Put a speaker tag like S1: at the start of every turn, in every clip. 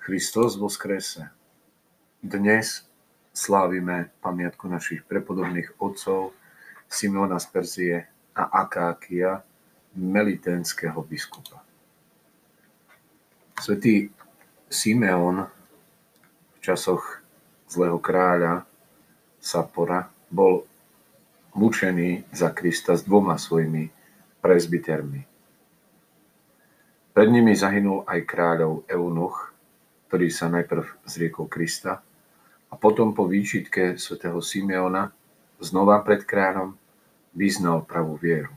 S1: Kristus skrese. Dnes slávime pamiatku našich prepodobných otcov Simeona z Perzie a Akákia, melitenského biskupa. Svetý Simeon v časoch zlého kráľa Sapora bol mučený za Krista s dvoma svojimi prezbitermi. Pred nimi zahynul aj kráľov Eunuch, ktorý sa najprv zriekol Krista a potom po výčitke svätého Simeona znova pred kráľom vyznal pravú vieru.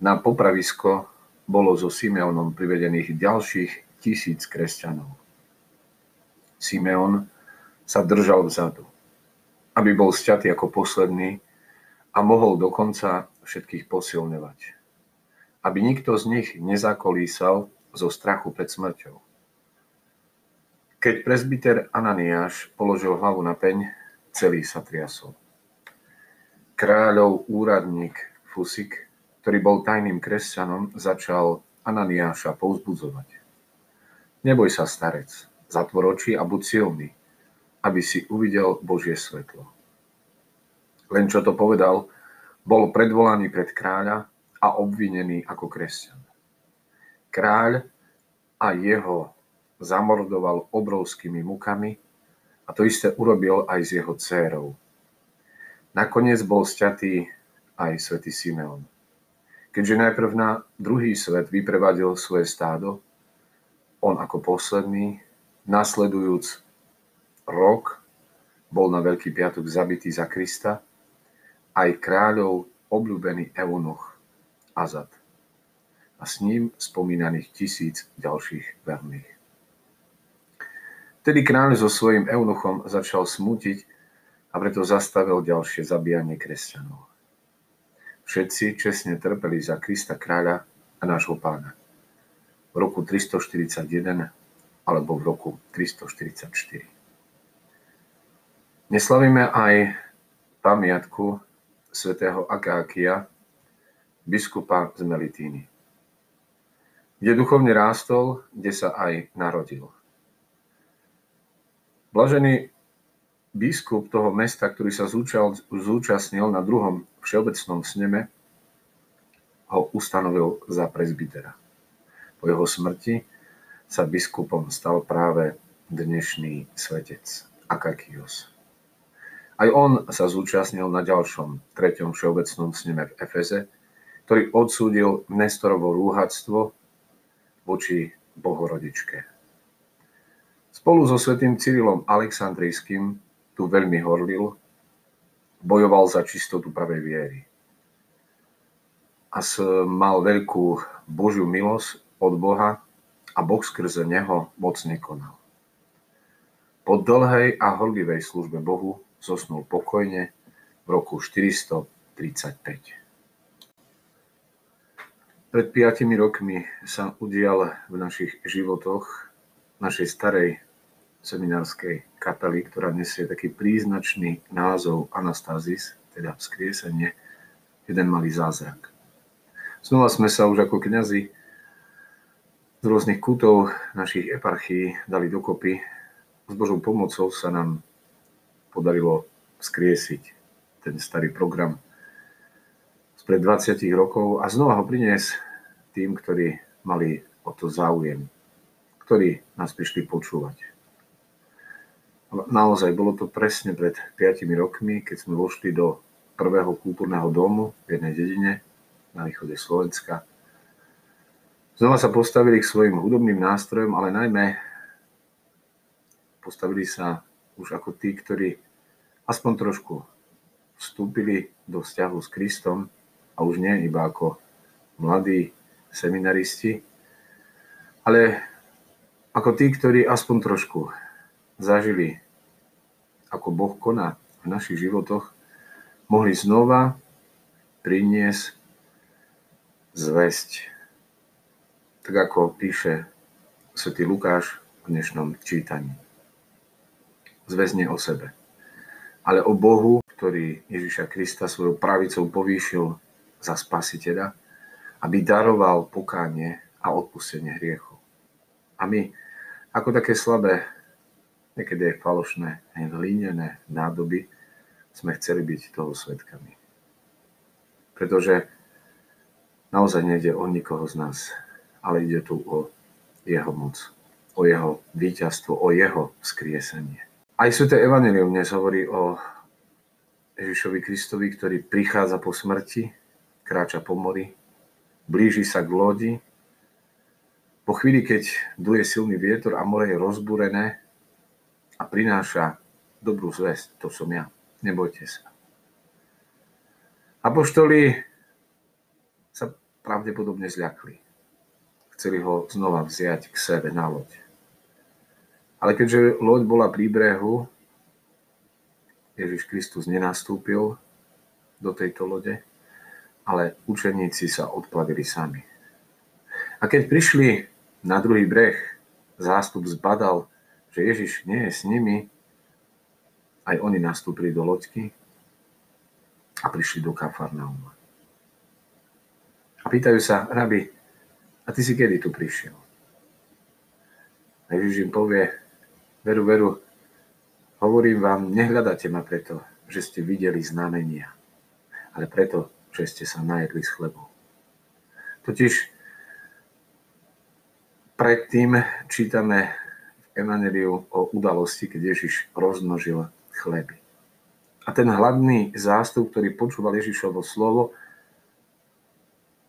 S1: Na popravisko bolo so Simeonom privedených ďalších tisíc kresťanov. Simeon sa držal vzadu, aby bol sťatý ako posledný a mohol dokonca všetkých posilňovať. Aby nikto z nich nezakolísal zo strachu pred smrťou. Keď presbyter Ananiáš položil hlavu na peň, celý sa triasol. Kráľov úradník Fusik, ktorý bol tajným kresťanom, začal Ananiáša povzbudzovať. Neboj sa, starec, zatvor oči a buď silný, aby si uvidel Božie svetlo. Len čo to povedal, bol predvolaný pred kráľa a obvinený ako kresťan. Kráľ a jeho zamordoval obrovskými mukami a to isté urobil aj s jeho dcérou. Nakoniec bol sťatý aj svätý Simeon. Keďže najprv na druhý svet vyprevadil svoje stádo, on ako posledný, nasledujúc rok, bol na Veľký piatok zabitý za Krista, aj kráľov obľúbený Eunuch Azad a s ním spomínaných tisíc ďalších verných. Vtedy kráľ so svojím eunuchom začal smútiť a preto zastavil ďalšie zabíjanie kresťanov. Všetci čestne trpeli za Krista kráľa a nášho pána. V roku 341 alebo v roku 344. Neslavíme aj pamiatku svätého Agákia, biskupa z Melitíny, kde duchovne rástol, kde sa aj narodil. Blažený biskup toho mesta, ktorý sa zúčastnil na druhom všeobecnom sneme, ho ustanovil za prezbitera. Po jeho smrti sa biskupom stal práve dnešný svetec Akakios. Aj on sa zúčastnil na ďalšom, treťom všeobecnom sneme v Efeze, ktorý odsúdil Nestorovo rúhactvo voči Bohorodičke. Spolu so svätým Cyrilom Aleksandrijským tu veľmi horlil, bojoval za čistotu pravej viery. A mal veľkú Božiu milosť od Boha a Boh skrze neho mocne konal. Po dlhej a horlivej službe Bohu zosnul pokojne v roku 435. Pred piatimi rokmi sa udial v našich životoch, našej starej seminárskej kapely, ktorá nesie taký príznačný názov Anastázis, teda vzkriesenie, jeden malý zázrak. Znova sme sa už ako kňazi z rôznych kútov našich eparchií dali dokopy. S Božou pomocou sa nám podarilo vzkriesiť ten starý program spred 20 rokov a znova ho priniesť tým, ktorí mali o to záujem, ktorí nás prišli počúvať. Naozaj, bolo to presne pred 5 rokmi, keď sme vošli do prvého kultúrneho domu v jednej dedine na východe Slovenska. Znova sa postavili k svojim hudobným nástrojom, ale najmä postavili sa už ako tí, ktorí aspoň trošku vstúpili do vzťahu s Kristom a už nie iba ako mladí seminaristi, ale ako tí, ktorí aspoň trošku zažili, ako Boh koná v našich životoch, mohli znova priniesť zväzť. Tak ako píše svätý Lukáš v dnešnom čítaní. Zväzne o sebe. Ale o Bohu, ktorý Ježiša Krista svojou pravicou povýšil za spasiteľa, aby daroval pokánie a odpustenie hriechov. A my ako také slabé, niekedy aj falošné, aj línené nádoby, sme chceli byť toho svetkami. Pretože naozaj nejde o nikoho z nás, ale ide tu o jeho moc, o jeho víťazstvo, o jeho skriesenie. Aj Sveté Evangelium dnes hovorí o Ježišovi Kristovi, ktorý prichádza po smrti, kráča po mori, blíži sa k lodi. Po chvíli, keď duje silný vietor a more je rozbúrené a prináša dobrú zväzť, to som ja, nebojte sa. Apoštoli sa pravdepodobne zľakli. Chceli ho znova vziať k sebe na loď. Ale keďže loď bola pri brehu, Ježiš Kristus nenastúpil do tejto lode, ale učeníci sa odplavili sami. A keď prišli na druhý breh, zástup zbadal, že Ježiš nie je s nimi, aj oni nastúpili do loďky a prišli do Kafarnauma. A pýtajú sa, rabi, a ty si kedy tu prišiel? A Ježiš im povie, veru, veru, hovorím vám, nehľadáte ma preto, že ste videli znamenia, ale preto, že ste sa najedli s chlebou. Totiž predtým čítame v Evangeliu o udalosti, keď Ježiš rozmnožil chleby. A ten hladný zástup, ktorý počúval Ježišovo slovo,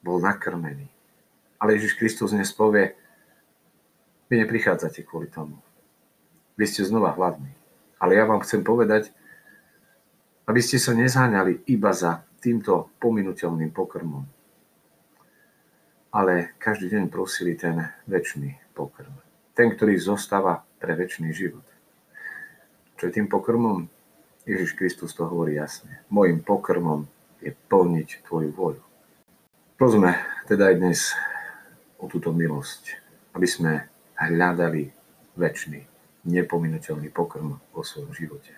S1: bol nakrmený. Ale Ježiš Kristus dnes povie, vy neprichádzate kvôli tomu. Vy ste znova hladní. Ale ja vám chcem povedať, aby ste sa nezháňali iba za týmto pominuteľným pokrmom, ale každý deň prosili ten väčší pokrm. Ten, ktorý zostáva pre väčší život. Čo je tým pokrmom? Ježiš Kristus to hovorí jasne. Mojím pokrmom je plniť tvoju voľu. Prosme teda aj dnes o túto milosť, aby sme hľadali väčší, nepominuteľný pokrm vo svojom živote.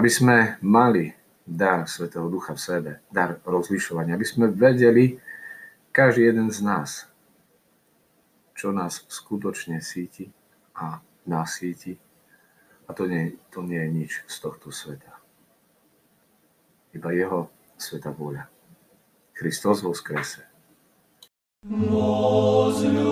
S1: Aby sme mali dar Svetého Ducha v sebe, dar rozlišovania, aby sme vedeli, každý jeden z nás, čo nás skutočne síti a nasíti. A to nie, to nie je nič z tohto sveta. Iba jeho sveta vôľa. Kristus vo skrese. Возлюблю.